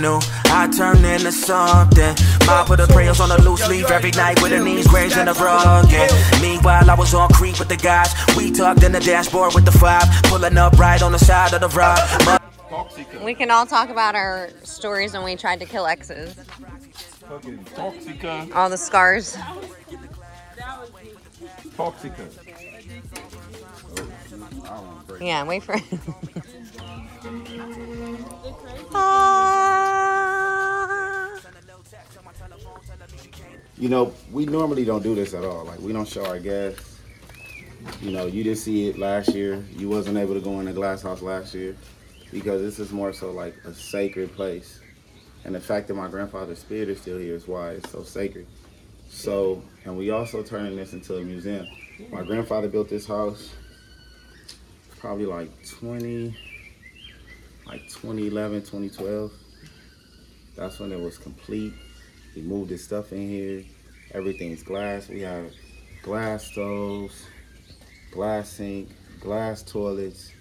new. I turn into something. Ma put her prayers on a loose leaf every night with her knees grazed in the rug. Yeah. Meanwhile, I was on creep with the guys. We tucked in the dashboard with the five, pulling up right on the side of the rock. We can all talk about our stories when we tried to kill exes. Fucking Toxica. All the scars. Toxica. Yeah, wait for it. You know, we normally don't do this at all. Like we don't show our guests. You know, you didn't see it last year. You wasn't able to go in the glass house last year because this is more so like a sacred place. And the fact that my grandfather's spirit is still here is why it's so sacred. So, and we also turning this into a museum. My grandfather built this house probably like 20, like 2011, 2012. That's when it was complete. He moved his stuff in here. Everything's glass. We have glass stoves, glass sink, glass toilets.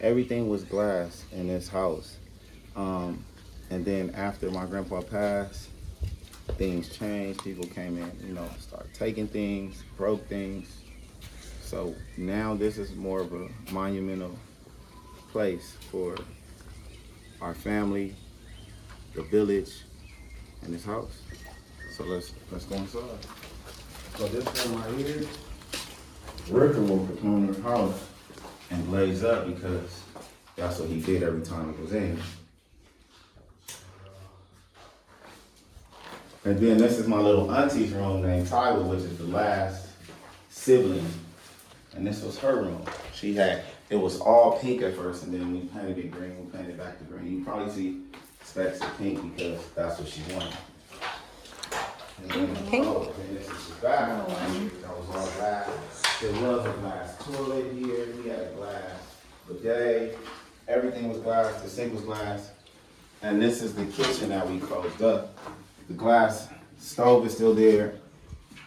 Everything was glass in this house. Um, and then after my grandpa passed, things changed. People came in, you know, started taking things, broke things. So now this is more of a monumental place for our family, the village, and this house. So let's let's go inside. So this one right here, Ricker will come in the house and blaze up because that's what he did every time he was in. And then this is my little auntie's room named Tyler, which is the last sibling. And this was her room. She had, it was all pink at first, and then we painted it green, we painted it back to green. You probably see specks of pink because that's what she wanted. And then, Pink? oh, and this is the bathroom. Oh, that was all glass. There was a glass toilet here, we had a glass bidet. Everything was glass, the sink was glass. And this is the kitchen that we closed up. The glass stove is still there.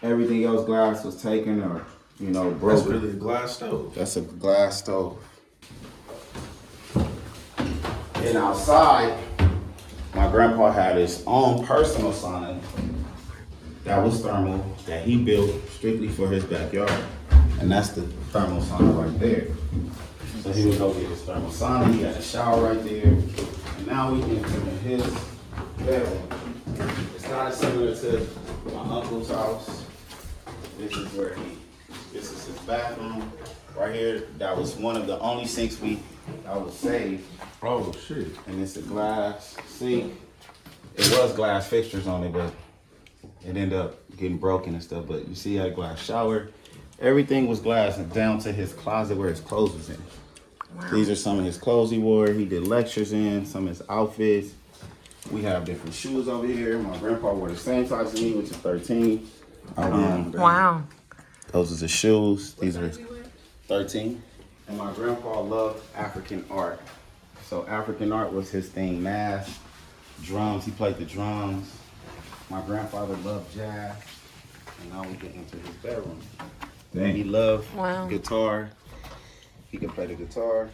Everything else glass was taken or, you know, That's broken. really a glass stove. That's a glass stove. And outside, my grandpa had his own personal sauna that was thermal that he built strictly for his backyard. And that's the thermal sauna right there. So he would go get his thermal sauna, he had a shower right there. And now we can enter his bedroom. It's not as similar to my uncle's house. This is where he, this is his bathroom right here. That was one of the only sinks we, I was saved. Oh shit. And it's a glass sink. It was glass fixtures on it, but it ended up getting broken and stuff. But you see, he had a glass shower. Everything was glass and down to his closet where his clothes was in. These are some of his clothes he wore. He did lectures in, some of his outfits. We have different shoes over here. My grandpa wore the same size as me, which is 13. Um, Wow. Those are the shoes. These are 13. And my grandpa loved African art. So African art was his thing. Mass, drums. He played the drums. My grandfather loved jazz. And now we can enter his bedroom. He loved Wow. guitar. He could play the guitar.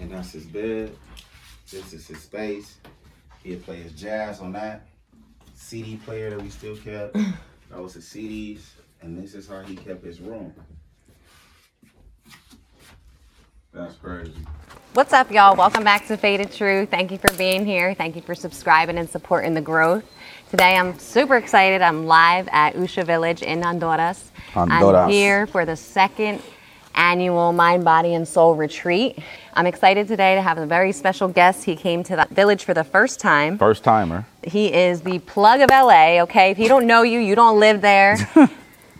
And that's his bed. This is his space. He'd play his jazz on that. CD player that we still kept. That was the CDs. And this is how he kept his room. That's crazy. What's up, y'all? Welcome back to Faded Truth. Thank you for being here. Thank you for subscribing and supporting the growth. Today, I'm super excited. I'm live at Usha Village in Honduras. Honduras. I'm here for the second annual Mind, Body, and Soul retreat. I'm excited today to have a very special guest. He came to the village for the first time. First timer. He is the plug of LA, okay? If you don't know you, you don't live there.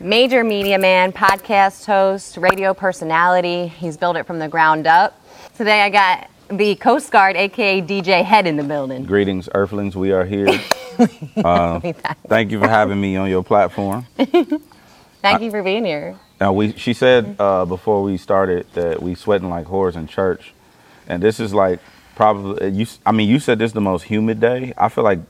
Major media man, podcast host, radio personality. He's built it from the ground up. Today I got the Coast Guard, aka DJ Hed, in the building. Greetings, Earthlings. We are here. Uh, thank you for having me on your platform. Thank you for being here. Now, we she said uh, before we started that we sweating like whores in church, and this is like probably you. I mean, you said this is the most humid day. I feel like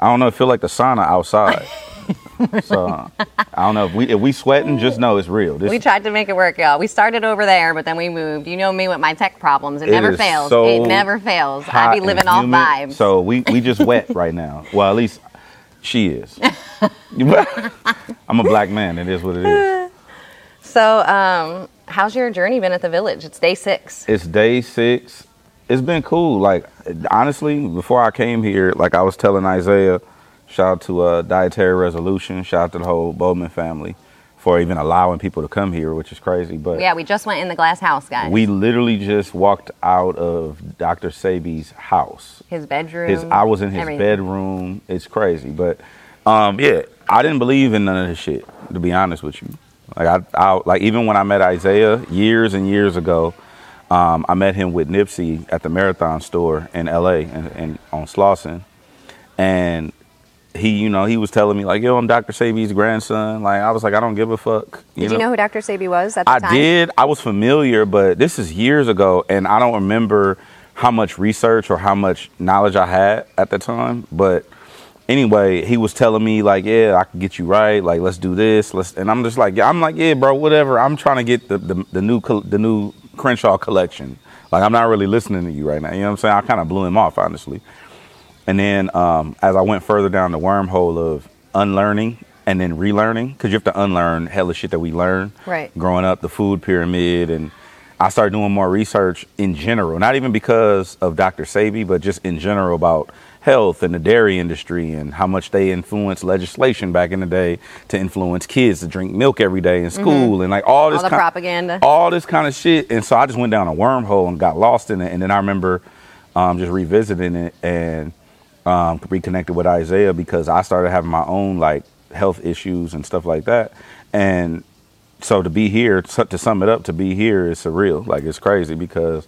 I don't know. I feel like the sauna outside. so I don't know if we if we sweating, just know it's real. This We tried to make it work, y'all. We started over there, but then we moved. You know me with my tech problems. It, It never fails. so it never fails. I be living off vibes. So we we just wet right now. Well, at least she is. I'm a black man. It is what it is. So, um, how's your journey been at the village? It's day six. It's day six. It's been cool. Like honestly, before I came here, like I was telling Isaiah, shout out to uh, Dietary Resolution, shout out to the whole Bowman family for even allowing people to come here, which is crazy. But Yeah, we just went in the glass house, guys. we literally just walked out of Dr. Sebi's house. his bedroom. His I was in his everything. bedroom. It's crazy, but um, yeah, I didn't believe in none of this shit. To be honest with you, like I, I like even when I met Isaiah years and years ago, um, I met him with Nipsey at the Marathon store in L.A. and, and on Slauson, and he, you know, he was telling me like, "Yo, I'm Dr. Sebi's grandson." Like I was like, I don't give a fuck. Did you know who Dr. Sebi was at the I time? did. I was familiar, but this is years ago, and I don't remember how much research or how much knowledge I had at the time. But anyway, he was telling me like, "Yeah, I can get you right. Like, let's do this. Let's." And I'm just like, "Yeah." I'm like, "Yeah, bro. Whatever. I'm trying to get the the, the new the new Crenshaw collection. Like, I'm not really listening to you right now. You know what I'm saying? I kind of blew him off, honestly. And then um, as I went further down the wormhole of unlearning and then relearning, because you have to unlearn hella shit that we learned Right. growing up, the food pyramid, and I started doing more research in general, not even because of Dr. Sebi, but just in general about health and the dairy industry and how much they influenced legislation back in the day to influence kids to drink milk every day in school and like all this Mm-hmm. the kin- propaganda. all this kind of shit. And so I just went down a wormhole and got lost in it. And then I remember um, just revisiting it and um, reconnected with Isaiah because I started having my own like health issues and stuff like that. And so to be here, to sum it up, to be here is surreal. Like it's crazy because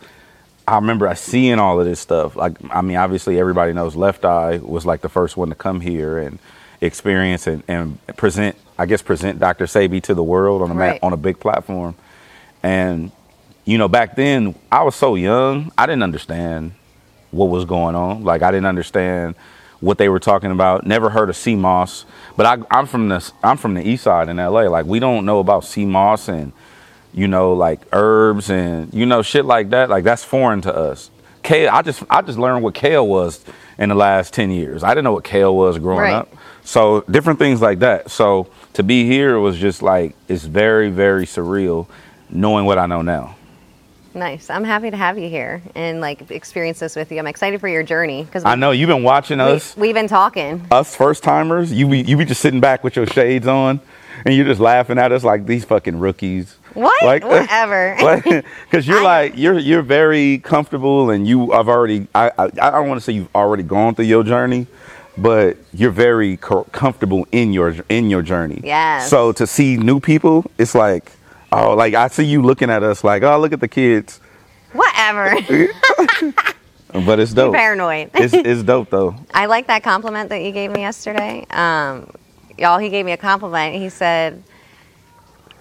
I remember I seeing all of this stuff. Like I mean, obviously everybody knows Left Eye was like the first one to come here and experience and, and present. I guess present Dr. Sebi to the world on a ma- on a big platform. And you know, back then I was so young, I didn't understand what was going on. Like I didn't understand what they were talking about. Never heard of moss. But I, I'm from the I'm from the east side in LA. Like we don't know about moss and you know like herbs and you know shit like that. Like that's foreign to us. Kale. I just I just learned what kale was in the last ten years. I didn't know what kale was growing Right. up. So different things like that. So to be here was just like it's very very surreal, knowing what I know now. Nice. I'm happy to have you here and like experience this with you. I'm excited for your journey because I know you've been watching us. we, have been talking. us first timers, you be you be just sitting back with your shades on, and you're just laughing at us like these fucking rookies. What? Like Whatever. Because you're I- like you're you're very comfortable, and you I've already. I I, I don't want to say you've already gone through your journey, but you're very co- comfortable in your in your journey. Yes. So to see new people, it's like. Oh, like I see you looking at us like, oh, look at the kids, Whatever. but it's dope. paranoid. it's it's dope though. I like that compliment that you gave me yesterday. Um, y'all, he gave me a compliment. He said,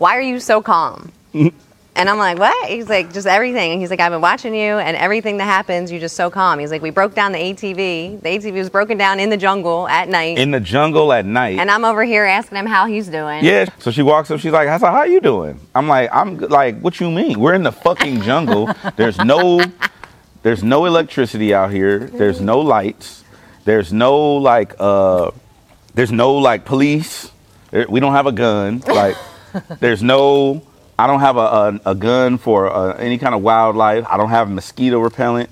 "Why are you so calm?" and I'm like, "What?" He's like, "Just everything." And he's like, "I've been watching you, and everything that happens, you're just so calm." He's like, "We broke down the ATV. The ATV was broken down in the jungle at night, In the jungle at night. and I'm over here asking him how he's doing." Yeah. So she walks up. She's like, "How how you doing?" I'm like, "I'm like, what you mean? We're in the fucking jungle. There's no, there's no electricity out here. There's no lights. There's no like, uh, there's no like police. We don't have a gun. Like, there's no. I don't have a a, a gun for uh, any kind of wildlife. I don't have mosquito repellent.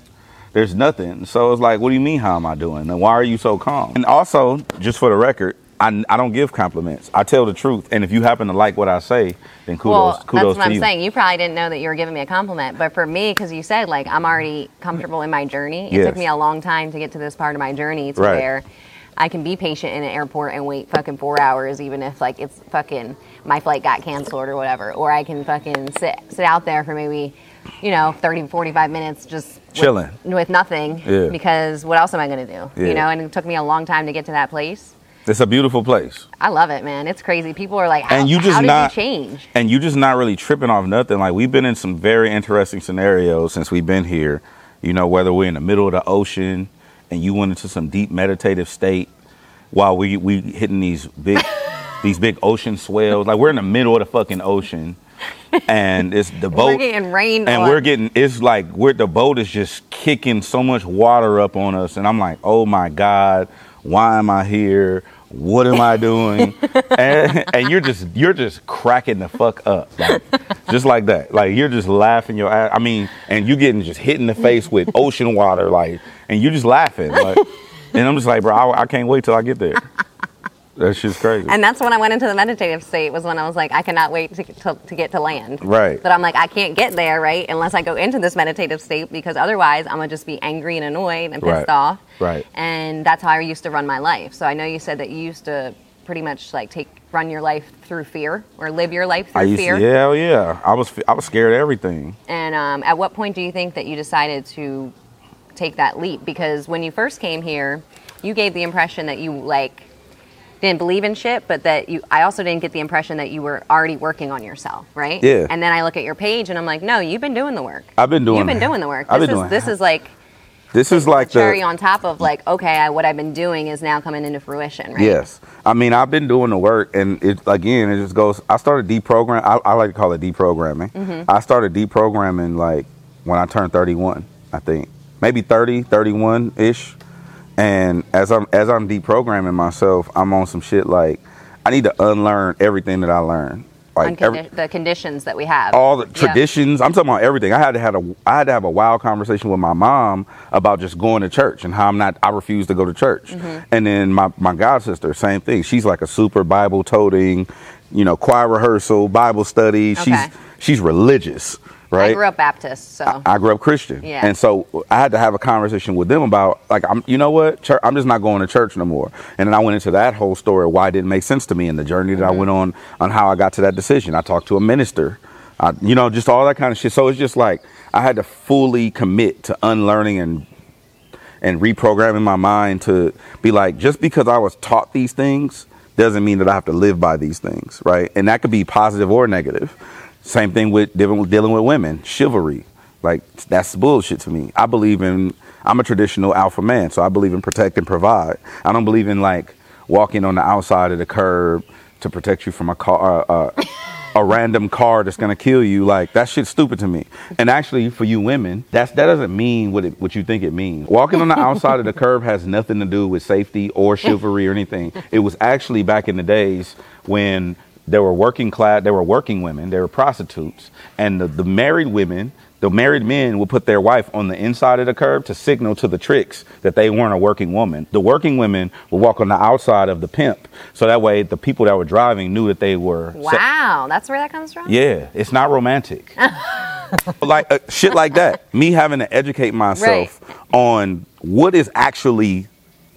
There's nothing. So it's like, what do you mean? How am I doing? And why are you so calm? And also, just for the record, I, I don't give compliments. I tell the truth. And if you happen to like what I say, then kudos, Well, that's what I'm you. saying. You probably didn't know that you were giving me a compliment, but for me, because you said like I'm already comfortable in my journey. It Yes. took me a long time to get to this part of my journey to Right. where I can be patient in an airport and wait fucking four hours, even if like it's fucking my flight got canceled or whatever. Or I can fucking sit sit out there for maybe, you know, 30, 45 minutes just Chilling. with, nothing. Yeah. Because what else am I gonna do? Yeah. You know, and it took me a long time to get to that place. It's a beautiful place. I love it, man. It's crazy. People are like, how, And you just not- you change? And you just not really tripping off nothing. Like we've been in some very interesting scenarios since we've been here. You know, whether we're in the middle of the ocean and you went into some deep meditative state while we we hitting these big these big ocean swells. Like we're in the middle of the fucking ocean, and it's the boat. We're getting rained and on. we're getting. It's like we're the boat is just kicking so much water up on us, and I'm like, oh my god, why am I here? What am I doing? and, and you're just you're just cracking the fuck up, like, just like that. Like you're just laughing your ass. I mean, and you getting just hit in the face with ocean water, like, and you're just laughing, like, and I'm just like, bro, I, I can't wait till I get there. That shit's crazy. And that's when I went into the meditative state. Was when I was like, I cannot wait to, to, to get to land. Right. But I'm like, I can't get there, right, unless I go into this meditative state because otherwise I'm gonna just be angry and annoyed and pissed Right. off. Right. And that's how I used to run my life. So I know you said that you used to pretty much like take run your life through fear or live your life through I used fear. to, yeah, yeah. I was I was scared of everything. And um, at what point do you think that you decided to take that leap? Because when you first came here, you gave the impression that you like didn't believe in shit, but that you. I also didn't get the impression that you were already working on yourself, right? Yeah. And then I look at your page and I'm like, no, you've been doing the work. I've been doing. You've been doing the work. I've This been is doing. this is like This is like cherry the on top of like, okay, I, what I've been doing is now coming into fruition, right? Yes. I mean, I've been doing the work, and it again, it just goes. I started deprogram. I, I like to call it deprogramming. Mm-hmm. I started deprogramming like when I turned 31, I think, maybe 30, 31 ish. And as I'm as I'm deprogramming myself, I'm on some shit like I need to unlearn everything that I learned. Like Uncondi- every, the conditions that we have. all the Yeah. traditions. I'm talking about everything. I had to have a I had to have a wild conversation with my mom about just going to church and how I'm not. I refuse to go to church. Mm-hmm. And then my my god sister, same thing. She's like a super Bible toting, you know, choir rehearsal, Bible study. Okay. She's she's religious, right? I grew up Baptist, so I grew up Christian, Yeah. and so I had to have a conversation with them about like I'm, you know what, church, I'm just not going to church no more. And then I went into that whole story of why it didn't make sense to me and the journey that I mm-hmm. went on on how I got to that decision. I talked to a minister, I, you know, just all that kind of shit. So it's just like I had to fully commit to unlearning and and reprogramming my mind to be like just because I was taught these things doesn't mean that I have to live by these things, right? And that could be positive or negative. Same thing with dealing with, women, chivalry. Like that's bullshit to me. I believe in I'm a traditional alpha man, so I believe in protect and provide. I don't believe in like walking on the outside of the curb to protect you from a car uh, uh, a random car that's gonna kill you. Like that shit's stupid to me. And actually, for you women, that's that doesn't mean what it, what you think it means. Walking on the outside of the curb has nothing to do with safety or chivalry or anything. It was actually back in the days when there were working class, there were working women, there were prostitutes, and the, the married women. The married men would put their wife on the inside of the curb to signal to the tricks that they weren't a working woman. The working women would walk on the outside of the pimp, so that way the people that were driving knew that they were se- wow, that's where that comes from. yeah, it's not romantic. like uh, shit like that. Me having to educate myself on what is actually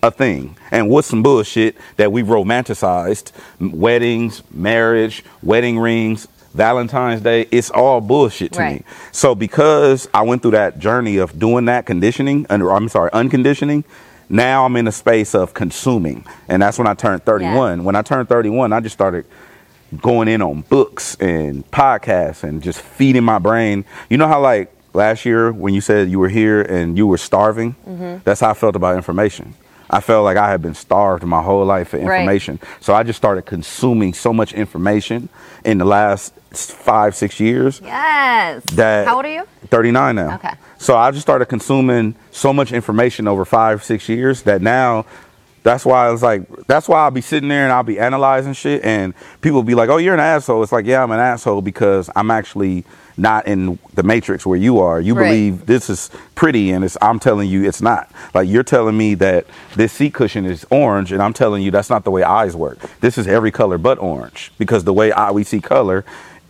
a thing and what's some bullshit that we romanticized. Weddings, marriage, wedding rings, Valentine's Day, it's all bullshit to Right. me. So because I went through that journey of doing that conditioning, and I'm sorry, unconditioning, now I'm in a space of consuming. And that's when I turned 31. When I turned 31, I just started going in on books and podcasts and just feeding my brain. You know how like last year when you said you were here and you were starving? Mm-hmm. That's how I felt about information. I felt like I had been starved my whole life for Right. information. So I just started consuming so much information in the last five, six years Yes. that How old are you? 39 now. Okay. So I just started consuming so much information over five, six years that now that's why I was like, that's why I'll be sitting there and I'll be analyzing shit and people will be like, oh, you're an asshole. It's like, yeah, I'm an asshole because I'm actually not in the matrix where you are. You Right. believe this is pretty and it's, I'm telling you it's not. Like you're telling me that this seat cushion is orange and I'm telling you that's not the way eyes work. This is every color but orange because the way I, we see color,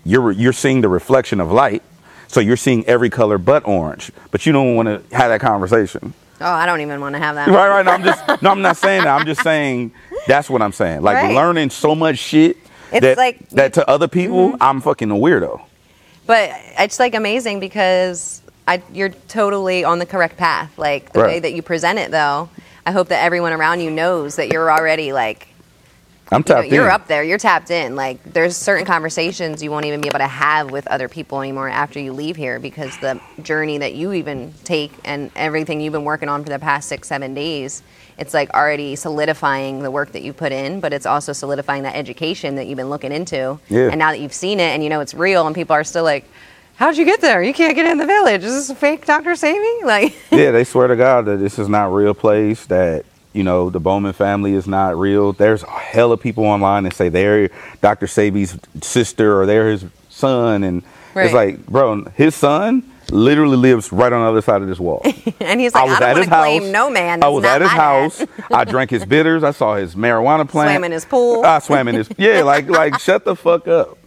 you're, you're seeing the reflection of light. So you're seeing every color but orange, but you don't want to have that conversation. Oh, I don't even want to have that. Right, right. No, I'm just no, I'm not saying that. I'm just saying that's what I'm saying. Like Right. learning so much shit It's that like- Mm-hmm. that to other people, I'm fucking a weirdo. But it's like amazing because I, you're totally on the correct path. Like the Right. way that you present it, though, I hope that everyone around you knows that you're already like I'm you know, tapped you're in. up there. You're tapped in. Like there's certain conversations you won't even be able to have with other people anymore after you leave here because the journey that you even take and everything you've been working on for the past six, seven days, it's like already solidifying the work that you put in, but it's also solidifying that education that you've been looking into. Yeah. And now that you've seen it and you know it's real and people are still like, How'd you get there? You can't get in the village. Is this a fake Dr. Saving? Like yeah, they swear to God that this is not a real place. That you know the Bowman family is not real. There's a hell of people online that say they're Dr. Sebi's sister or they're his son, and Right. it's like, bro, his son literally lives right on the other side of this wall. and he's like, I, don't his house. claim no man. I was at his house. I drank his bitters. I saw his marijuana plant. Swam in his pool. I swam in his yeah. Like like shut the fuck up.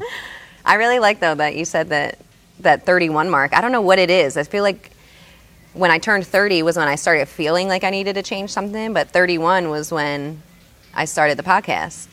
I really like though that you said that that 31 mark. I don't know what it is. I feel like when I turned 30 was when I started feeling like I needed to change something, but 31 was when I started the podcast.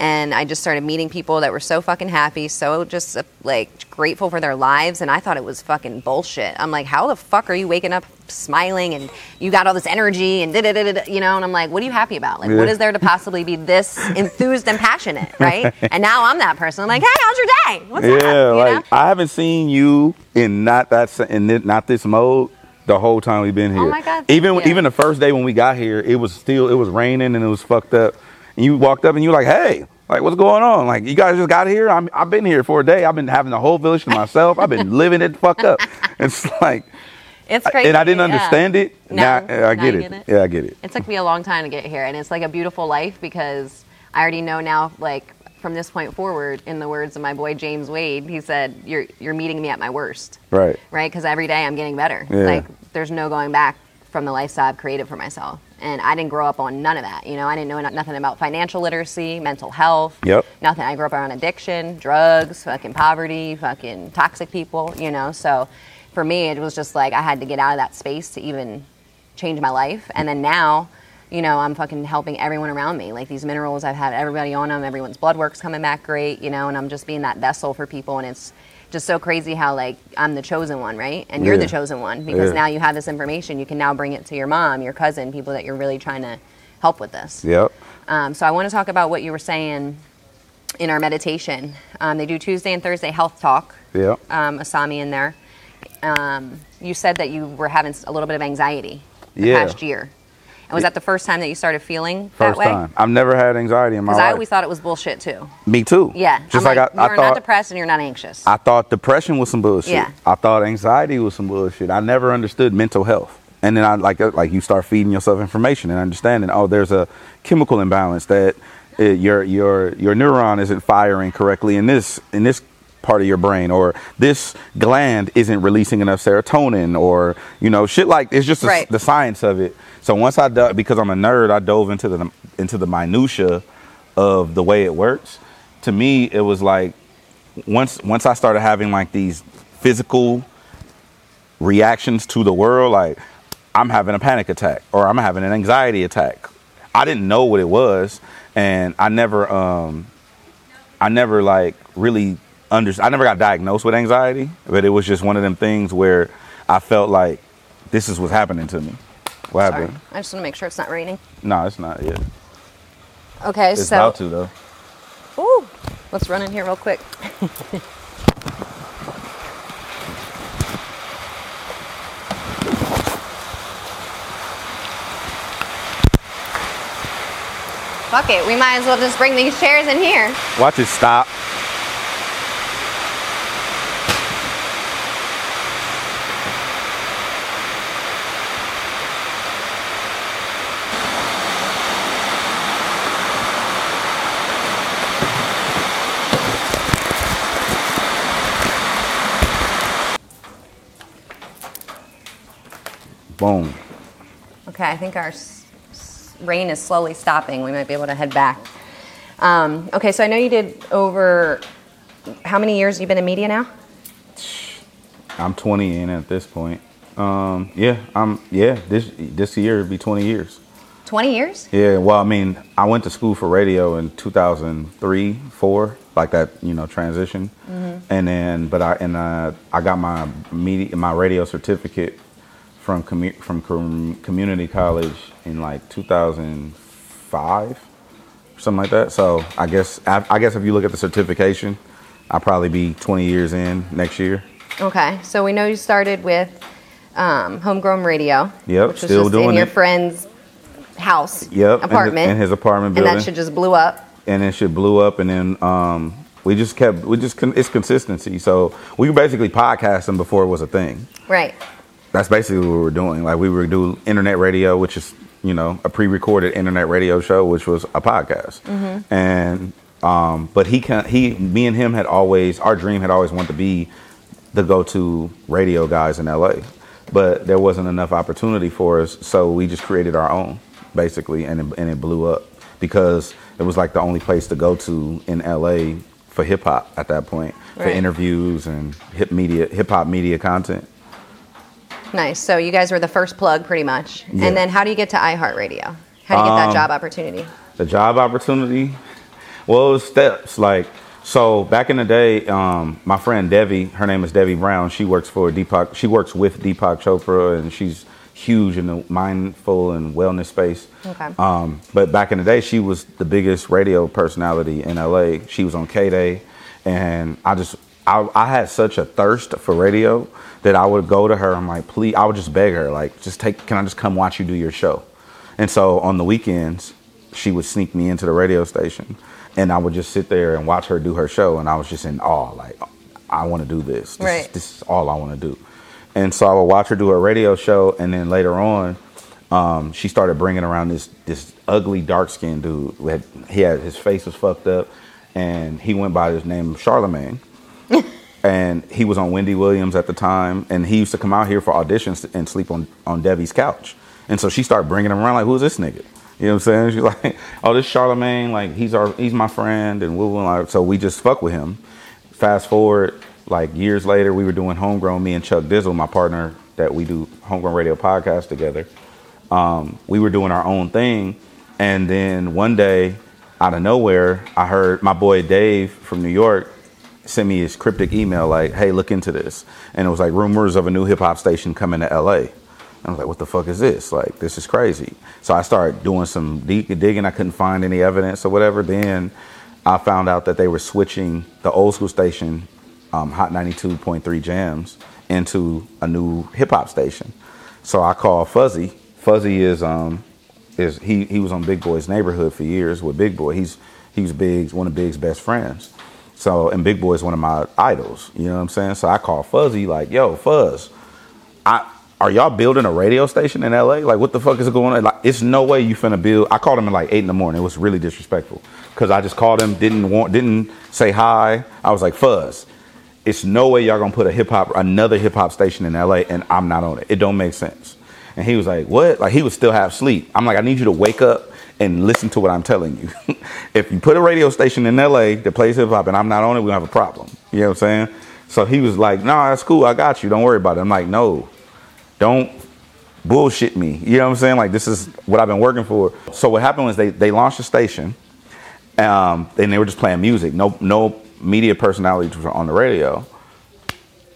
And I just started meeting people that were so fucking happy, so just uh, like grateful for their lives. And I thought it was fucking bullshit. I'm like, how the fuck are you waking up smiling and you got all this energy and da da da da, you know? And I'm like, what are you happy about? Like, what is there to possibly be this enthused and passionate, right? and now I'm that person. I'm like, hey, how's your day? What's up? yeah, You like know? I haven't seen you in not that in not this mode the whole time we've been oh here. Oh my God, Even you. even the first day when we got here, it was still it was raining and it was fucked up. And you walked up and you were like, "Hey, like what's going on? Like you guys just got here? I'm I've been here for a day. I've been having the whole village to myself. I've been living it fucked up." It's like It's crazy. and I didn't yeah. understand it. No, now, I now get it. get it? Yeah, I get it. It took me a long time to get here, and it's like a beautiful life because I already know now, like from this point forward, in the words of my boy James Wade, he said, "You're you're meeting me at my worst." Right. right? Because every day I'm getting better. Yeah. Like there's no going back from the lifestyle I've created for myself. And I didn't grow up on none of that. You know, I didn't know nothing about financial literacy, mental health. Yep. Nothing. I grew up around addiction, drugs, fucking poverty, fucking toxic people. You know, so for me it was just like I had to get out of that space to even change my life. And then now. You know, I'm fucking helping everyone around me. Like these minerals, I've had everybody on them. Everyone's blood work's coming back great, you know, and I'm just being that vessel for people. And it's just so crazy how like I'm the chosen one, right? And you're Yeah. the chosen one because Yeah. now you have this information. You can now bring it to your mom, your cousin, people that you're really trying to help with this. Yep. Um, so I want to talk about what you were saying in our meditation. Um, they do Tuesday and Thursday health talk. Yep. Um, Asami in there. Um, you said that you were having a little bit of anxiety the Yeah. past year. And was that the first time that you started feeling First that way? time. I've never had anxiety in my Because life. I always thought it was bullshit too. Me too. Yeah. Just I'm like, I, you're I not depressed and you're not anxious. I thought depression was some bullshit. Yeah. I thought anxiety was some bullshit. I never understood mental health. And then I like uh, like you start feeding yourself information and understanding. Oh, there's a chemical imbalance that uh, your your your neuron isn't firing correctly in this in this part of your brain, or this gland isn't releasing enough serotonin, or you know shit like it's just the- Right. the science of it. So once I do, because I'm a nerd, I dove into the into the minutia of the way it works. To me, it was like once once I started having like these physical reactions to the world, like I'm having a panic attack or I'm having an anxiety attack. I didn't know what it was, and I never um I never like really under I never got diagnosed with anxiety, but it was just one of them things where I felt like this is what's happening to me. What Sorry. happened? I just want to make sure it's not raining. No, it's not yet. Okay, so It's so about to though. Ooh, let's run in here real quick. Fuck it, we might as well just bring these chairs in here. Watch it stop. Boom. Okay, I think our s- s- rain is slowly stopping. We might be able to head back. Um, okay, so I know you did over how many years you been in media now? I'm 20 in at this point. Um, yeah, I'm yeah. This this year it'd be 20 years. 20 years? Yeah, well, I mean, I went to school for radio in 2003, four, like that, you know, transition, Mhm. and then, but I and uh, I got my media, my radio certificate from commu- from com- community college in like 2005, something like that. So I guess I, I guess if you look at the certification, I'll probably be 20 years in next year. Okay, so we know you started with um, homegrown radio. Yep, which was still just doing in your it. friend's house. Yep, in his- apartment. in his apartment building, and that shit just blew up. and then shit blew up and then um, we just kept we just it's consistency so we were basically podcasting before it was a thing Right. That's basically what we were doing. Like we would do internet radio which is you know a pre-recorded internet radio show which was a podcast. And um, but he can he me and him had always our dream had always wanted to be the go-to radio guys in la but there wasn't enough opportunity for us so we just created our own basically and it, and it blew up because it was like the only place to go to in la for hip-hop at that point for interviews and hip media hip-hop media content Nice. So you guys were the first plug, pretty much. Yeah. And then how do you get to iHeartRadio? How do you get that Um, job opportunity? the job opportunity well it was steps like so back in the day um, my friend devi her name is devi brown she works for deepak she works with deepak chopra and she's huge in the mindful and wellness space Okay. um, but back in the day she was the biggest radio personality in la she was on KDAY and i just I, I had such a thirst for radio that i would go to her i'm like please i would just beg her like just take can i just come watch you do your show and so on the weekends, she would sneak me into the radio station, and I would just sit there and watch her do her show, and I was just in awe. Like, I want to do this. This, is, this is all I want to do. And so I would watch her do her radio show, and then later on, um, she started bringing around this this ugly dark skinned dude. had- He had his face was fucked up, and he went by his name Charlemagne and he was on Wendy Williams at the time, and he used to come out here for auditions and sleep on on Debbie's couch. And so she started bringing him around like, "Who's this nigga?" You know what I'm saying? She's like, "Oh, this Charlemagne, like he's our he's my friend," and we like, so we just fuck with him. Fast forward, like years later, we were doing homegrown. Me and Chuck Dizzle, my partner, that we do homegrown radio podcast together. Um, we were doing our own thing, and then one day, out of nowhere, I heard my boy Dave from New York sent me his cryptic email like, "Hey, look into this," and it was like rumors of a new hip hop station coming to L.A. I was like, "What the fuck is this? Like, this is crazy." So I started doing some digging. I couldn't find any evidence or whatever. Then I found out that they were switching the old school station, um, Hot 92.3 Jams, into a new hip hop station. So I called Fuzzy. Fuzzy is um is he he was on Big Boy's neighborhood for years with Big Boy. He's he's Big's one of Big's best friends. So and Big Boy is one of my idols. You know what I'm saying? So I called Fuzzy like, yo, Fuzz, I are y'all building a radio station in LA? Like, what the fuck is going on? Like, it's no way you finna build. I called him at like eight in the morning. It was really disrespectful because I just called him, didn't want, didn't say hi. I was like, Fuzz, it's no way y'all gonna put a hip hop, another hip hop station in LA, and I'm not on it. It don't make sense. And he was like, what? Like he would still have sleep. I'm like, I need you to wake up and listen to what I'm telling you. if you put a radio station in LA that plays hip hop and I'm not on it, we have a problem. You know what I'm saying? So he was like, no, nah, that's cool. I got you. Don't worry about it. I'm like, no, don't bullshit me. You know what I'm saying? Like this is what I've been working for. So what happened was they, they launched a station um, and they were just playing music. No no media personalities were on the radio.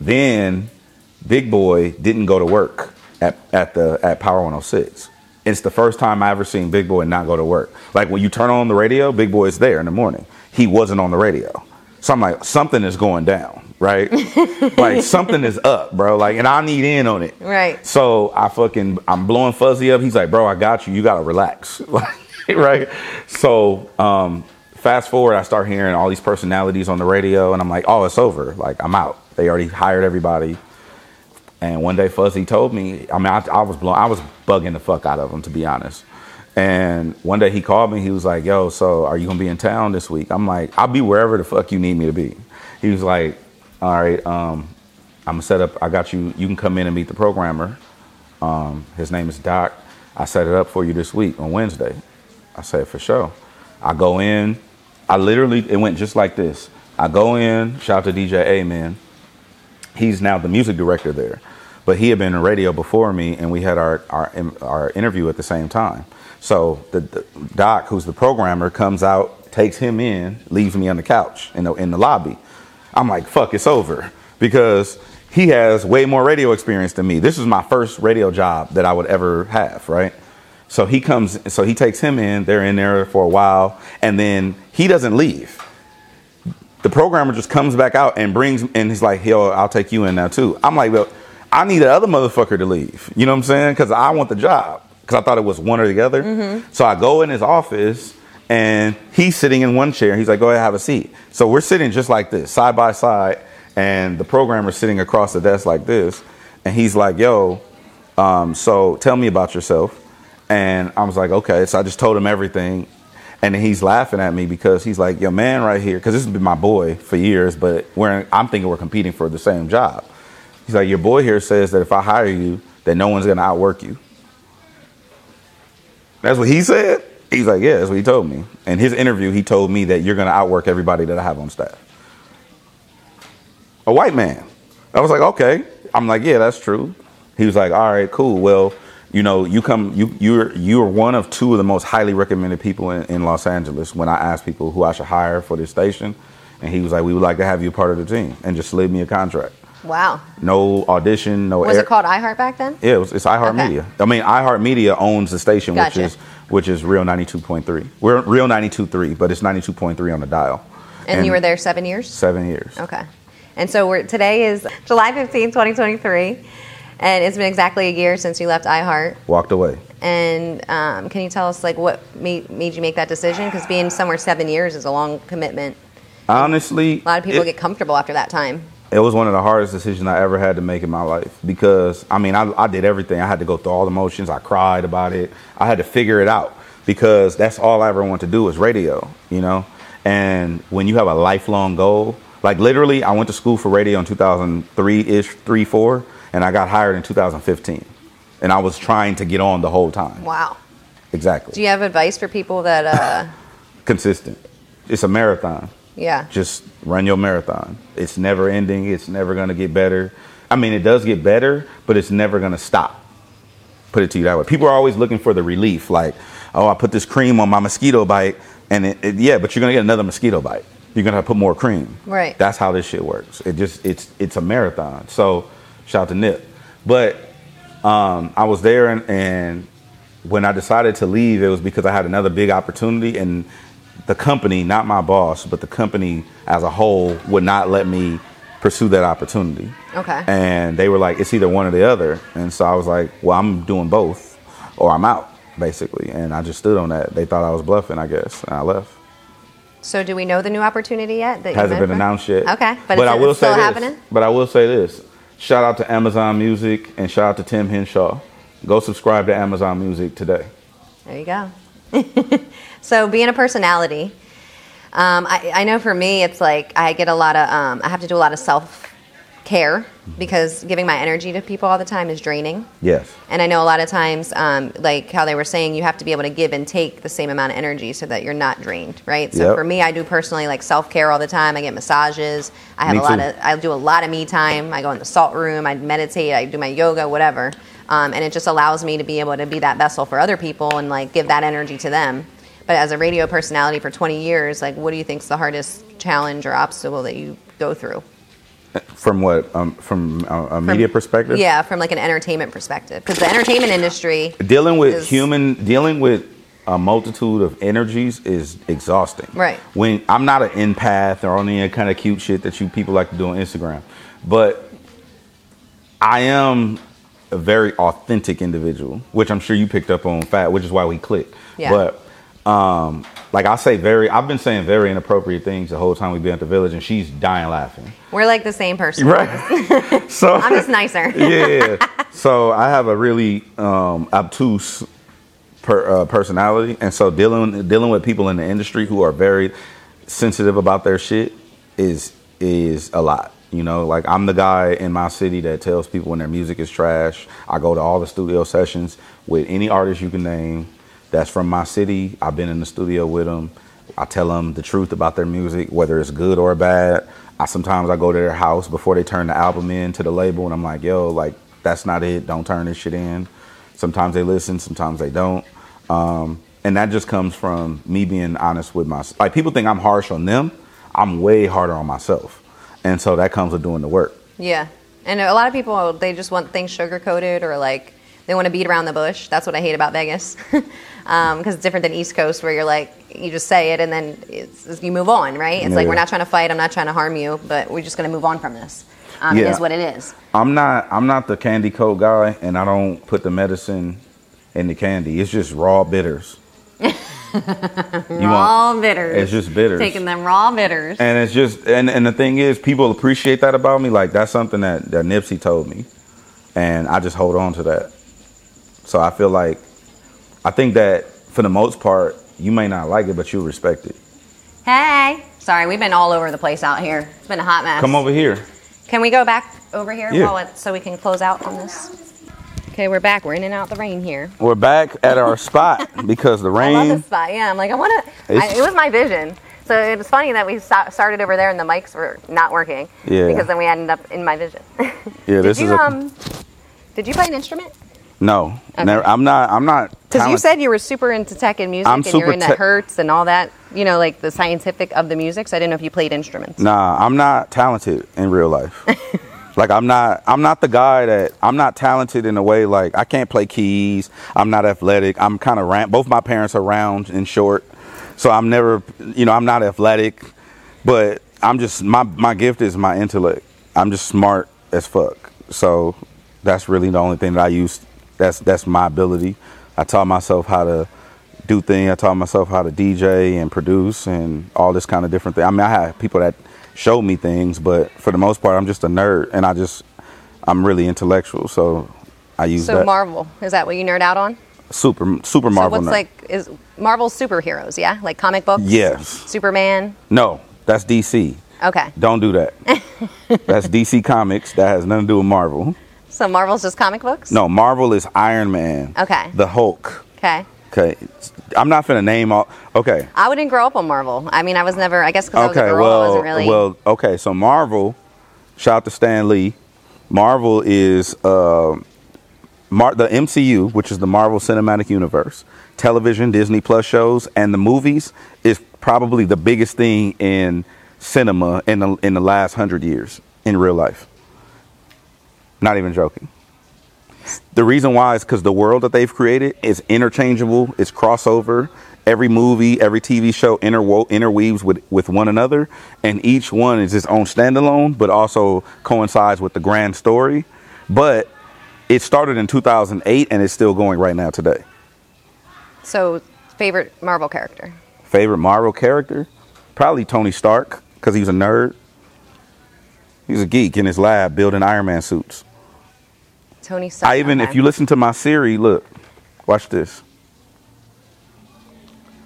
Then Big Boy didn't go to work at, at the at Power 106. It's the first time I ever seen Big Boy not go to work. Like when you turn on the radio, Big Boy is there in the morning. He wasn't on the radio. So I'm like, something is going down, right? like something is up, bro. Like, and I need in on it. Right. So I fucking I'm blowing Fuzzy up. He's like, bro, I got you. You gotta relax. right? So um fast forward, I start hearing all these personalities on the radio, and I'm like, oh, it's over. Like I'm out. They already hired everybody. And one day Fuzzy told me, I mean, I, I was blown, I was bugging the fuck out of him, to be honest. And one day he called me, he was like, yo, so are you gonna be in town this week? I'm like, I'll be wherever the fuck you need me to be. He was like, all right, um, I'm gonna set up, I got you, you can come in and meet the programmer. Um, his name is Doc. I set it up for you this week on Wednesday. I said, for sure. I go in, I literally, it went just like this. I go in, shout out to DJ Amen. He's now the music director there, but he had been in radio before me, and we had our our, our interview at the same time. So the, the Doc, who's the programmer, comes out, takes him in, leaves me on the couch in the in the lobby. I'm like, fuck, it's over because he has way more radio experience than me. This is my first radio job that I would ever have, right? So he comes, so he takes him in. They're in there for a while, and then he doesn't leave. The programmer just comes back out and brings, and he's like, "Yo, I'll take you in now too." I'm like, "Well, I need the other motherfucker to leave." You know what I'm saying? Because I want the job. Because I thought it was one or the other. So I go in his office, and he's sitting in one chair. He's like, "Go ahead, have a seat." So we're sitting just like this, side by side, and the programmer's sitting across the desk like this, and he's like, "Yo, um, so tell me about yourself." And I was like, "Okay." So I just told him everything, and he's laughing at me because he's like, yo, man right here," because this has been my boy for years, but we're I'm thinking we're competing for the same job. He's like, "Your boy here says that if I hire you, that no one's gonna outwork you." That's what he said. He's like, yeah, that's what he told me. In his interview, he told me that you're gonna outwork everybody that I have on staff. A white man. I was like, okay. I'm like, yeah, that's true. He was like, all right, cool. Well, you know, you come, you you're you're one of two of the most highly recommended people in, in Los Angeles. When I asked people who I should hire for this station, and he was like, we would like to have you part of the team, and just slid me a contract. Wow. No audition, no. Was air- it called iHeart back then? yeah, it was, it's iHeartMedia. Okay. I mean, iHeartMedia owns the station, Gotcha. which is which is Real 92.3. We're Real 92.3, but it's 92.3 on the dial. And, you were there seven years? seven years. Okay. And so we're, today is July 15, 2023. And it's been exactly a year since you left iHeart. Walked away. And um, can you tell us like what made, made you make that decision? Because being somewhere seven years is a long commitment. Honestly, A lot of people it, get comfortable after that time. It was one of the hardest decisions I ever had to make in my life because I mean, I, I did everything. I had to go through all the motions. I cried about it. I had to figure it out because that's all I ever wanted to do is radio, you know. And when you have a lifelong goal, like literally, I went to school for radio in 2003 ish, three, four, and I got hired in 2015. And I was trying to get on the whole time. Wow. Exactly. Do you have advice for people that, uh, Consistent. It's a marathon. Yeah. just run your marathon. It's never ending. It's never going to get better. I mean, it does get better, but it's never going to stop. Put it to you that way. People are always looking for the relief, like, oh, I put this cream on my mosquito bite, and it, it- yeah, but you're going to get another mosquito bite. You're going to have to put more cream. Right. That's how this shit works. It just it's it's a marathon. So shout out to Nip, but um, I was there and, and when I decided to leave, it was because I had another big opportunity, and the company, not my boss, but the company as a whole, would not let me pursue that opportunity. Okay. And they were like, it's either one or the other. And so I was like, well, I'm doing both, or I'm out, basically. And I just stood on that. They thought I was bluffing, I guess, and I left. So do we know the new opportunity yet? That Hasn't been for? announced yet. Okay. But, I will still say this. happening? But I will say this. Shout out to Amazon Music and shout out to Tim Hinshaw. Go subscribe to Amazon Music today. There you go. so being a personality, um, I, I know for me, it's like I get a lot of, um, I have to do a lot of self care because giving my energy to people all the time is draining. Yes. And I know a lot of times, um, like how they were saying, you have to be able to give and take the same amount of energy so that you're not drained, right? So Yep. for me, I do personally like self care all the time. I get massages. I have Me a lot too. of, I do a lot of me time. I go in the salt room. I meditate. I do my yoga, whatever. Um, and it just allows me to be able to be that vessel for other people and like give that energy to them. But as a radio personality for 20 years, like what do you think is the hardest challenge or obstacle that you go through? From what? Um, from a, a media perspective? Yeah, from like an entertainment perspective. Because the entertainment industry, Dealing with is- human, dealing with a multitude of energies is exhausting. Right. When I'm not an empath or any kind of cute shit that you people like to do on Instagram, but I am a very authentic individual, which I'm sure you picked up on fat, which is why we click. Yeah. But um, like I say, very, I've been saying very inappropriate things the whole time we've been at the village, and she's dying laughing. we're like the same person. Right. so I'm just nicer. yeah. So I have a really um, obtuse per, uh, personality, and so dealing dealing with people in the industry who are very sensitive about their shit is is a lot. You know, like I'm the guy in my city that tells people when their music is trash. I go to all the studio sessions with any artist you can name that's from my city. I've been in the studio with them. I tell them the truth about their music, whether it's good or bad. I sometimes I go to their house before they turn the album in to the label, and I'm like, "Yo, like that's not it. Don't turn this shit in." Sometimes they listen, sometimes they don't, um, and that just comes from me being honest with myself. Like people think I'm harsh on them. I'm way harder on myself, and so that comes with doing the work. Yeah. And a lot of people, they just want things sugar coated or like They want to beat around the bush. That's what I hate about Vegas, because it's different than East Coast, where you're like you just say it and then you move on, right? It's like we're not trying to fight. I'm not trying to harm you, but we're just going to move on from this. Um, Yeah. is what it is. I'm not I'm not the candy coat guy, and I don't put the medicine in the candy. It's just raw bitters. Raw bitters. It's just bitters. Taking them raw bitters. and it's just and and the thing is, people appreciate that about me. Like that's something that that Nipsey told me, and I just hold on to that. So I feel like I think that for the most part, you may not like it, but you respect it. hey, sorry, we've been all over the place out here. It's been a hot mess. Come over here. Can we go back over here Yeah. while it, so we can close out on this? Okay, we're back. We're in and out the rain here. We're back at our spot because the I love rain. this spot. Yeah, I'm like, I want to. It's- It was my vision. So it was funny that we sta- started over there and the mics were not working. Yeah. Because then we ended up in my vision. Yeah, did this you is a um? Did you play an instrument? No. Okay. Never, I'm not. I'm not. Because you said you were super into tech and music, I'm and you're into tech- Hertz and all that. You know, like the scientific of the music. So I didn't know if you played instruments. Nah, I'm not talented in real life. like I'm not I'm not the guy that I'm not talented in a way like I can't play keys. I'm not athletic. I'm kind of round. Both my parents are round and short. So I'm never you know, I'm not athletic, but I'm just my my gift is my intellect. I'm just smart as fuck. So that's really the only thing that I use that's that's my ability. I taught myself how to do things. I taught myself how to DJ and produce and all this kind of different thing. I mean, I had people that showed me things, but for the most part, I'm just a nerd, and I just I'm really intellectual, so I use So that. Marvel is that what you nerd out on? super super Marvel. so what's nerd. like is Marvel superheroes? Yeah, like comic books. Yes. Superman. No, that's DC. Okay. Don't do that. that's DC Comics. That has nothing to do with Marvel. So Marvel's just comic books. No, Marvel is Iron Man. Okay. The Hulk. Okay. Okay. I'm not gonna name all. Okay. I wouldn't grow up on Marvel. I mean, I was never. I guess because I was a Okay, girl, I wasn't really. well, okay. So Marvel, shout out to Stan Lee. Marvel is uh, Mar- the MCU, which is the Marvel Cinematic Universe. Television, Disney Plus shows, and the movies is probably the biggest thing in cinema in the in the last hundred years in real life. Not even joking. The reason why is because the world that they've created is interchangeable, it's crossover. Every movie, every TV show interwo- interweaves with, with one another, and each one is its own standalone, but also coincides with the grand story. But it started in 2008 and it's still going right now today. so favorite Marvel character. Favorite Marvel character? Probably Tony Stark, because he's a nerd. He's a geek in his lab building Iron Man suits. Tony Stark. I even, if you listen to my Siri, look, watch this.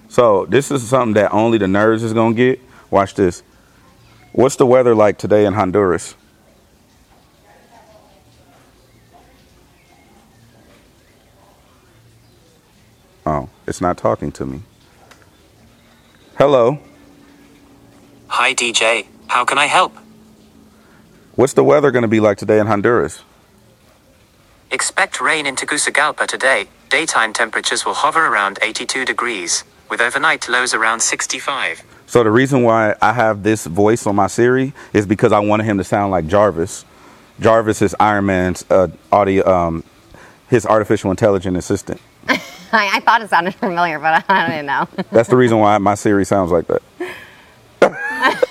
So this is something that only the nerds is gonna get. Watch this. What's the weather like today in Honduras? Oh, it's not talking to me. Hello. Hi DJ, how can I help? What's the weather gonna be like today in Honduras? Expect rain in Tegucigalpa today. Daytime temperatures will hover around 82 degrees, with overnight lows around 65. So the reason why I have this voice on my Siri is because I wanted him to sound like Jarvis. Jarvis is Iron Man's uh, audio, um, his artificial intelligent assistant. I, I thought it sounded familiar, but I didn't know. That's the reason why my Siri sounds like that.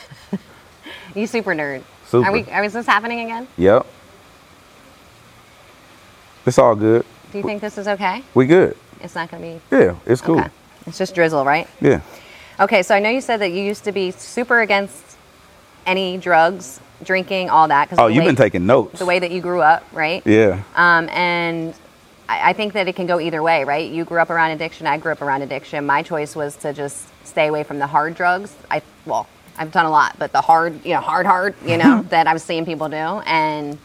you super nerd. Super. Are we? Are, is this happening again? Yep. It's all good. Do you think this is okay? We good. It's not going to be. Yeah, it's cool. Okay. It's just drizzle, right? Yeah. Okay, so I know you said that you used to be super against any drugs, drinking, all that. Cause Oh, you've way- been taking notes. the way that you grew up, right? Yeah. Um, and I, I think that it can go either way, right? You grew up around addiction. I grew up around addiction. My choice was to just stay away from the hard drugs. I well, I've done a lot, but the hard, you know, hard, hard, you know, that I was seeing people do, and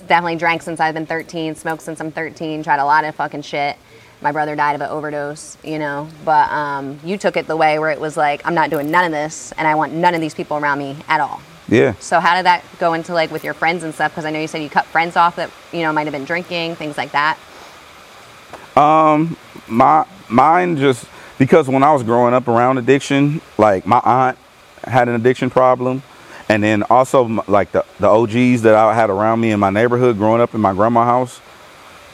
definitely drank since I've been 13, smoked since I'm 13, tried a lot of fucking shit. My brother died of an overdose, you know, but um, you took it the way where it was like, I'm not doing none of this, and I want none of these people around me at all. Yeah. So how did that go into like with your friends and stuff? Because I know you said you cut friends off that you know might have been drinking, things like that. Um, my mine just because when I was growing up around addiction, like my aunt had an addiction problem, and then also like the the OGs that I had around me in my neighborhood growing up in my grandma's house,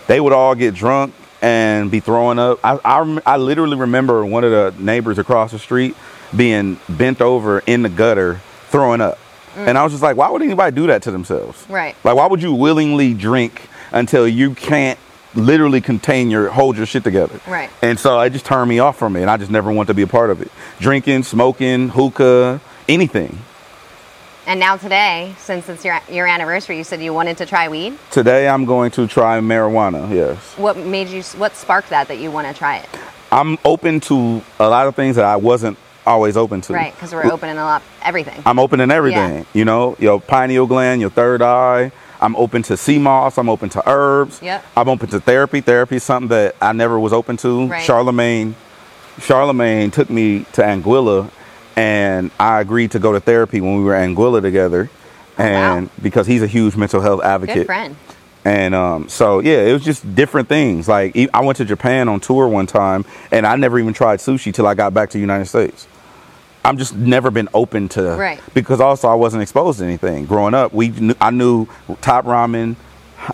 they would all get drunk and be throwing up. I, I, I literally remember one of the neighbors across the street being bent over in the gutter throwing up. Mm. And I was just like, why would anybody do that to themselves? Right. Like, why would you willingly drink until you can't literally contain your, hold your shit together? Right. And so it just turned me off from it. And I just never want to be a part of it. Drinking, smoking, hookah, anything. And now today, since it's your your anniversary, you said you wanted to try weed. Today I'm going to try marijuana, yes. What made you? What sparked that that you want to try it? I'm open to a lot of things that I wasn't always open to. Right, because we're opening a lot everything. I'm open in everything. Yeah. You know, your pineal gland, your third eye. I'm open to sea moss. I'm open to herbs. Yep. I'm open to therapy. Therapy is something that I never was open to. Right. Charlamagne, Charlamagne took me to Anguilla, and I agreed to go to therapy when we were at Anguilla together, Oh, wow. and because he's a huge mental health advocate. Good friend. And um, so yeah, it was just different things. Like I went to Japan on tour one time, and I never even tried sushi till I got back to the United States. I'm just never been open to Right. because also I wasn't exposed to anything growing up. We knew, I knew top ramen,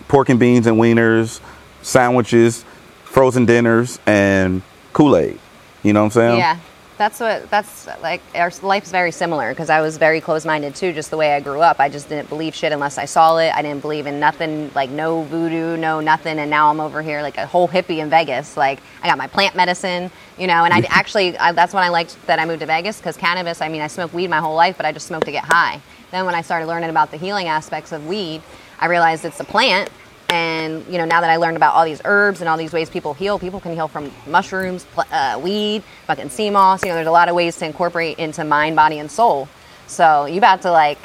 pork and beans and wieners, sandwiches, frozen dinners, and Kool Aid. You know what I'm saying? Yeah, that's what that's like. Our life's very similar because I was very closed-minded too, just the way I grew up. I just didn't believe shit unless I saw it. I didn't believe in nothing, like no voodoo, no nothing. And now I'm over here like a whole hippie in Vegas. Like I got my plant medicine, you know. And I actually I, that's when I liked that I moved to Vegas because cannabis. I mean, I smoked weed my whole life, but I just smoked to get high. Then when I started learning about the healing aspects of weed, I realized it's a plant and you know, now that I learned about all these herbs and all these ways people heal, people can heal from mushrooms, uh, weed, fucking sea moss. You know, there's a lot of ways to incorporate into mind, body, and soul. So you about to like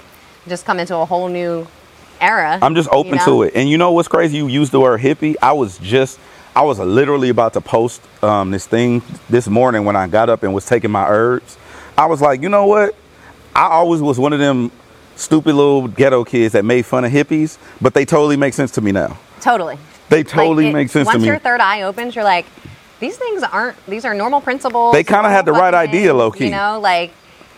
just come into a whole new era. I'm just open you know? to it. And you know what's crazy? You used the word hippie. I was just, I was literally about to post um, this thing this morning when I got up and was taking my herbs. I was like, you know what? I always was one of them stupid little ghetto kids that made fun of hippies, but they totally make sense to me now. Totally. They totally Like, it- make sense to me. Once your third eye opens, you're like, these things aren't. These are normal principles. They kinda had the right fucking idea, things, low-key. You know, like.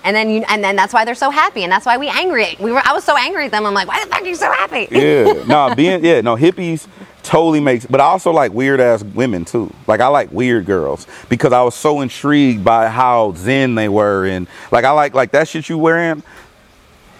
And then you, and then that's why they're so happy, and that's why we angry. We were, I was so angry at them. I'm like, why the fuck are you so happy? yeah, no, being yeah, no hippies totally makes. But I also like weird ass women too. Like I like weird girls because I was so intrigued by how zen they were, and like I like like that shit you wearing.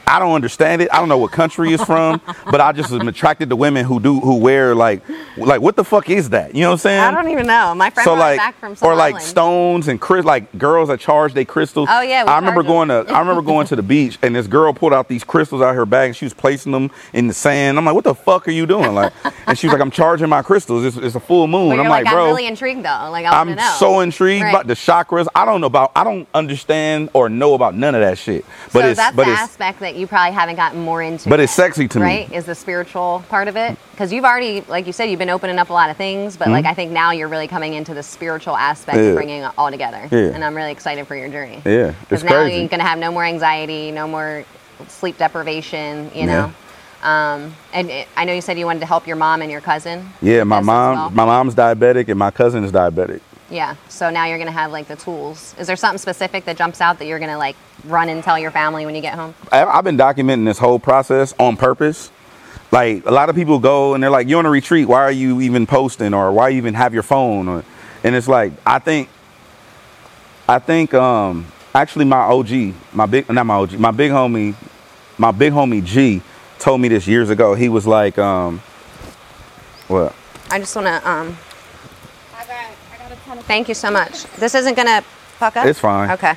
I don't understand it. I don't know what country it's from, but I just am attracted to women who do who wear like like what the fuck is that? You know what I'm saying? I don't even know. My friend so like back from or like island. stones and cris- like girls that charge their crystals. Oh, yeah, I remember going to I remember going to the beach and this girl pulled out these crystals out of her bag and she was placing them in the sand. I'm like, what the fuck are you doing? Like, and she was like, I'm charging my crystals. It's, it's a full moon. I'm like, like, bro. I'm really intrigued though. Like, I I'm know. so intrigued Right. about the chakras. I don't know about. I don't understand or know about none of that shit. But so it's that's but the it's aspect that you probably haven't gotten more into. but it's sexy to me. right? Is the spiritual part of it? Because you've already, like you said, you've been opening up a lot of things, but like I think now you're really coming into the spiritual aspect Mm-hmm. Yeah. of bringing it all together. Yeah. And I'm really excited for your journey. Yeah, Because now crazy. you're gonna have no more anxiety, no more sleep deprivation. You Yeah. know. Um, and it, I know you said you wanted to help your mom and your cousin. Yeah, my mom well. my mom's diabetic and my cousin is diabetic. Yeah. So now you're gonna have like the tools. Is there something specific that jumps out that you're gonna like run and tell your family when you get home? I- I've been documenting this whole process on purpose. Like a lot of people go and they're like, "You're on a retreat. Why are you even posting, or why you even have your phone?" Or, and it's like, I think, I think, um, actually, my OG, my big, not my OG, my big homie, my big homie G, told me this years ago. He was like, um, what? I just wanna um. I got, I got a ton of Thank you so much. This isn't gonna fuck up. It's fine. Okay.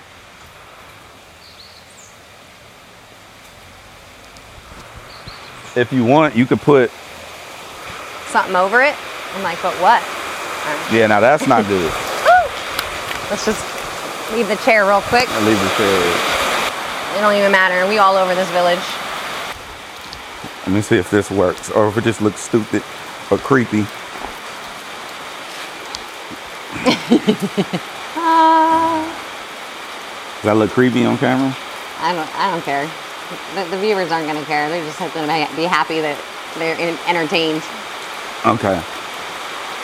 If you want, you could put. Something over it. I'm like, but what? Um, yeah, now that's not good. Let's just leave the chair real quick. I leave the chair. It don't even matter. We all over this village. Let me see if this works or if it just looks stupid or creepy. Does that look creepy on camera? I don't. I don't care. The, the viewers aren't gonna care. They're just gonna be happy that they're en- entertained. Okay.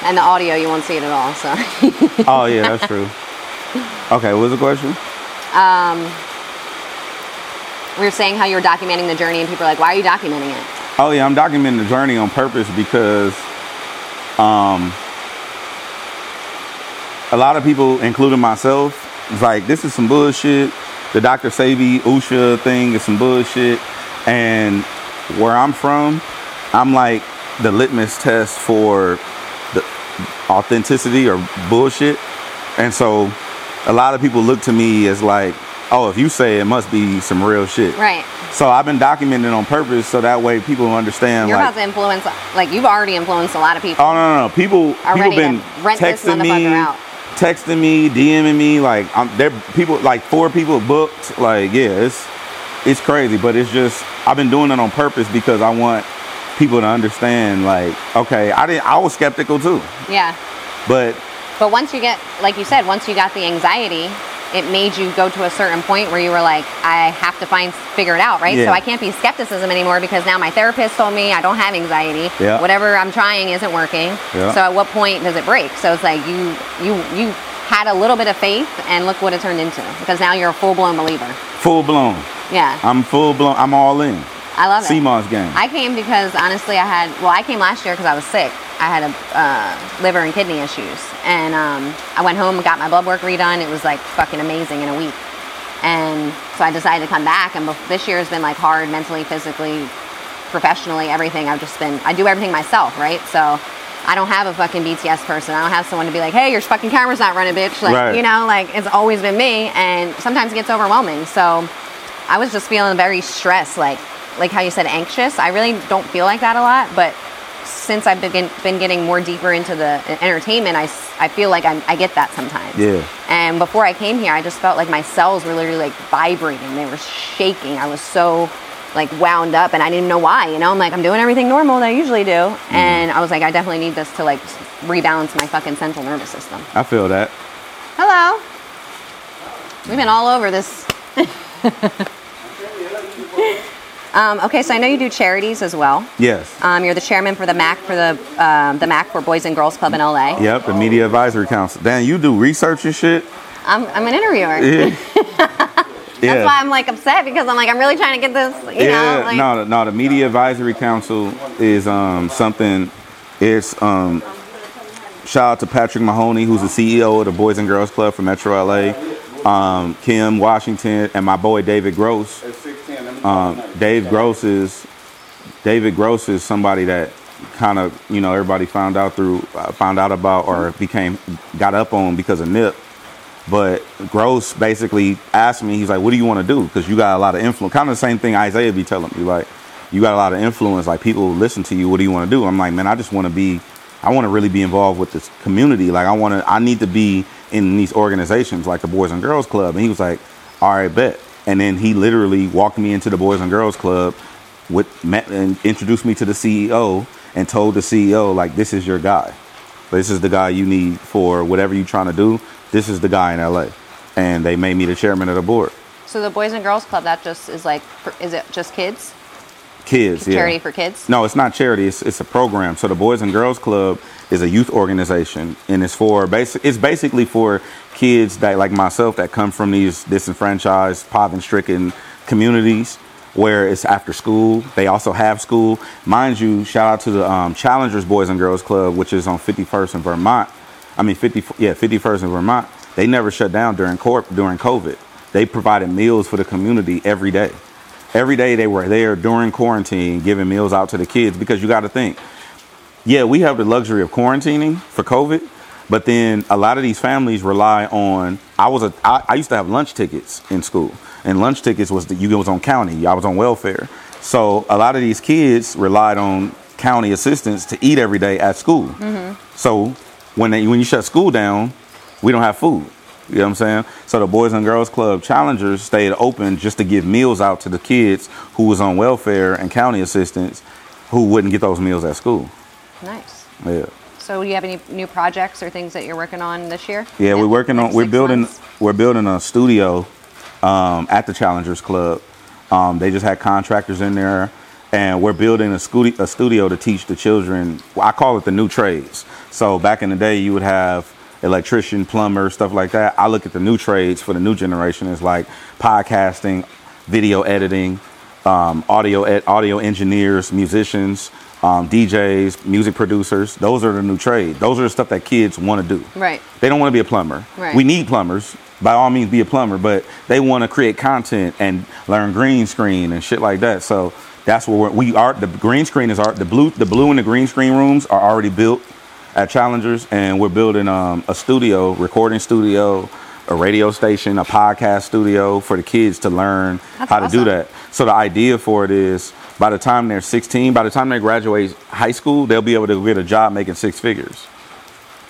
And the audio, you won't see it at all. So. Oh yeah, that's true. Okay, what was the question? Um, we were saying how you were documenting the journey, and people are like, "Why are you documenting it?" Oh yeah, I'm documenting the journey on purpose because Um, a lot of people, including myself, is like, this is some bullshit. The Dr. Sebi Usha thing is some bullshit. And where I'm from, I'm like the litmus test for the authenticity or bullshit. And so a lot of people look to me as like, oh, if you say it must be some real shit. Right. So I've been documenting on purpose so that way people understand You're like about to influence, like you've already influenced a lot of people. Oh no, no, no! People, people been rent this texting me, motherfucker out. Texting me, DMing me. Like, I'm there. People, like four people booked. Like, yeah, it's it's crazy, but it's just I've been doing it on purpose because I want people to understand. Like, okay, I didn't. I was skeptical too, Yeah. but But once you get, like you said, once you got the anxiety, it made you go to a certain point where you were like, I have to find, figure it out, right? Yeah. So I can't be skepticism anymore because now my therapist told me I don't have anxiety. Yeah. Whatever I'm trying isn't working. Yeah. So at what point does it break? So it's like you, you, you had a little bit of faith and look what it turned into because now you're a full blown believer. full blown. Yeah. I'm full blown. I'm all in. I love it. sea moss game. I came because honestly, I had well, I came last year because I was sick. I had a uh, liver and kidney issues, and um, I went home and got my blood work redone. It was like fucking amazing in a week, and so I decided to come back. And this year has been like hard mentally, physically, professionally, everything. I've just been I do everything myself, right? So. I don't have a fucking BTS person. I don't have someone to be like, "Hey, your fucking camera's not running, bitch." Like, Right. you know, like it's always been me, and sometimes it gets overwhelming. So, I was just feeling very stressed, like like how you said anxious. I really don't feel like that a lot, but since I've been been getting more deeper into the entertainment, I, I feel like I'm, I get that sometimes. Yeah. And before I came here, I just felt like my cells were literally like vibrating. They were shaking. I was so like wound up, and I didn't know why. You know, I'm like I'm doing everything normal that I usually do, Mm-hmm. and I was like I definitely need this to like rebalance my fucking central nervous system. I feel that. Hello. We've been all over this. um, okay, so I know you do charities as well. Yes. Um, you're the chairman for the MAC for the um, the MAC for Boys and Girls Club in LA. Yep. The Media Advisory Council. Dan, you do research and shit. I'm, I'm an interviewer. Yeah. That's why I'm like upset because I'm like I'm really trying to get this. You yeah, know, like, no, no. The Media Advisory Council is um, something. It's um, shout out to Patrick Mahoney, who's the CEO of the Boys and Girls Club for Metro LA. Um, Kim Washington and my boy David Gross. Um, Dave Gross is David Gross is somebody that kind of you know everybody found out through uh, found out about or became got up on because of Nip. But Gross basically asked me, he's like, "What do you want to do? Because you got a lot of influence." Kind of the same thing Isaiah be telling me, like, "You got a lot of influence. Like people listen to you. What do you want to do?" I'm like, "Man, I just want to be. I want to really be involved with this community. Like I want to. I need to be in these organizations, like the Boys and Girls Club." And he was like, "All right, bet." And then he literally walked me into the Boys and Girls Club, with met and introduced me to the CEO and told the CEO like, "This is your guy." This is the guy you need for whatever you're trying to do. This is the guy in LA. And they made me the chairman of the board. So the Boys and Girls Club that just is like, is it just kids? Kids, yeah. Charity for kids? No, it's not charity. It's, it's a program. So the Boys and Girls Club is a youth organization, and it's for basic. It's basically for kids that like myself that come from these disenfranchised, poverty-stricken communities where it's after school. They also have school. Mind you, shout out to the um, Challengers Boys and Girls Club, which is on 51st in Vermont. I mean, 50, yeah, 51st in Vermont. They never shut down during corp during COVID. They provided meals for the community every day. Every day they were there during quarantine giving meals out to the kids because you got to think, yeah, we have the luxury of quarantining for COVID, but then a lot of these families rely on. I was a. I, I used to have lunch tickets in school, and lunch tickets was the, you was on county. I was on welfare, so a lot of these kids relied on county assistance to eat every day at school. Mm-hmm. So when they when you shut school down, we don't have food. You know what I'm saying? So the Boys and Girls Club challengers stayed open just to give meals out to the kids who was on welfare and county assistance who wouldn't get those meals at school. Nice. Yeah. So do you have any new projects or things that you're working on this year? Yeah, we're working on we're building months? we're building a studio um, at the Challengers Club. Um, they just had contractors in there, and we're building a, studi- a studio to teach the children. I call it the new trades. So back in the day, you would have electrician, plumber, stuff like that. I look at the new trades for the new generation is like podcasting, video editing, um, audio ed- audio engineers, musicians, um, DJs, music producers. Those are the new trade. Those are the stuff that kids want to do. Right. They don't want to be a plumber. Right. We need plumbers. By all means, be a plumber, but they want to create content and learn green screen and shit like that. So that's what we're. The green screen is our the blue. The blue and the green screen rooms are already built at Challengers, and we're building um, a studio, recording studio, a radio station, a podcast studio for the kids to learn That's how to do that. So the idea for it is, by the time they're 16, by the time they graduate high school, they'll be able to get a job making six figures.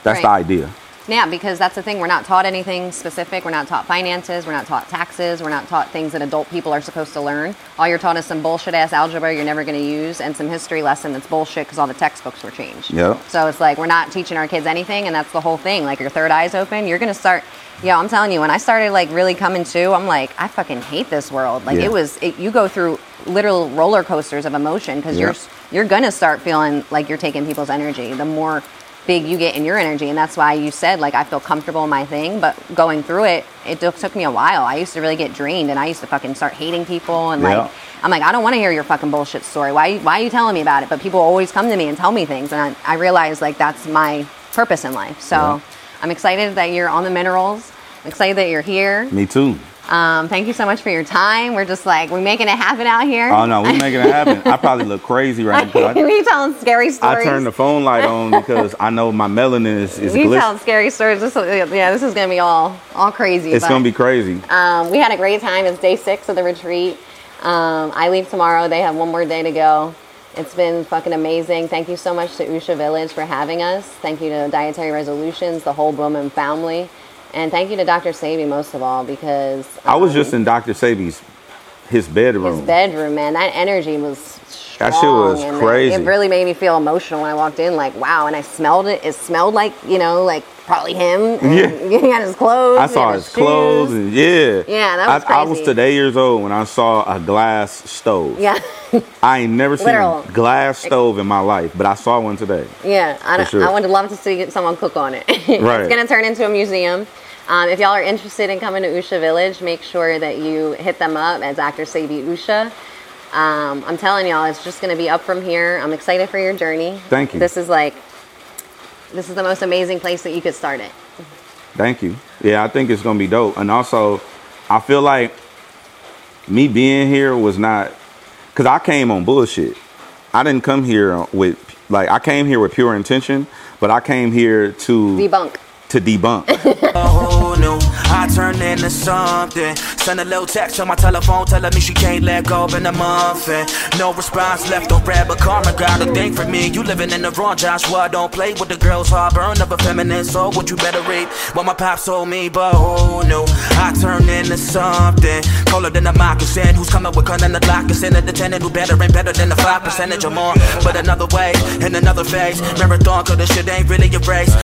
That's the idea. Yeah, because that's the thing. We're not taught anything specific. We're not taught finances. We're not taught taxes. We're not taught things that adult people are supposed to learn. All you're taught is some bullshit ass algebra you're never going to use and some history lesson that's bullshit because all the textbooks were changed. Yep. So it's like we're not teaching our kids anything, and that's the whole thing. Like your third eye's open, you're going to start. Yeah, I'm telling you, when I started like really coming to, I'm like, I fucking hate this world. Like Yeah. it was, it, you go through literal roller coasters of emotion because Yeah. you're you're gonna start feeling like you're taking people's energy. The more big you get in your energy, and that's why you said like I feel comfortable in my thing. But going through it, it took, me a while. I used to really get drained, and I used to fucking start hating people and Yeah. like. I'm like, I don't want to hear your fucking bullshit story. Why, why are you telling me about it? But people always come to me and tell me things, and I, I realize like that's my purpose in life. So Yeah. I'm excited that you're on the minerals. I'm excited that you're here. Me too. Um, thank you so much for your time. We're just like we're making it happen out here. Oh no, we're making it happen. I probably look crazy right now. We telling scary stories. I turned the phone light on because I know my melanin is, is we telling scary stories. This, yeah, this is gonna be all all crazy. It's but, gonna be crazy. Um, we had a great time. It's day six of the retreat. Um, I leave tomorrow. They have one more day to go. It's been fucking amazing. Thank you so much to Usha Village for having us. Thank you to Dietary Resolutions, the whole Bowman family. And thank you to Dr. Sebi most of all because I was um, just in Dr. Sebi's his bedroom. his bedroom, man. That energy was strong. That shit was crazy. It really made me feel emotional when I walked in. Like, wow. And I smelled it. It smelled like, you know, like probably him. And Yeah. He had his clothes. I saw had his clothes and yeah. Yeah, that was I, I was today years old when I saw a glass stove. Yeah. I ain't never seen Literal. a glass stove in my life, but I saw one today. Yeah, I, sure. I would love to see someone cook on it. Right. It's going to turn into a museum. Um, if y'all are interested in coming to Usha Village, make sure that you hit them up at Dr. Sebi Usha. Um, I'm telling y'all, it's just going to be up from here. I'm excited for your journey. Thank you. This is like, this is the most amazing place that you could start it. Thank you. Yeah, I think it's gonna be dope. And also, I feel like me being here was not because I came on bullshit. I didn't come here with like I came here with pure intention, but I came here to Debunk. To debunk. Oh no, I turned into something. Send a little text on my telephone telling me she can't let go in a month. And no response left on red, but karma got a thing for me. You living in the wrong, Joshua. Don't play with the girl's heart burn of a feminine soul. What you better read what my pops told me, but oh no, I turned into something. Colder than a moccasin. Who's coming with cunning the lock? Send the tenant who better and better than the 5% or more. But another way, in another phase. Marathon, cause this shit ain't really a race.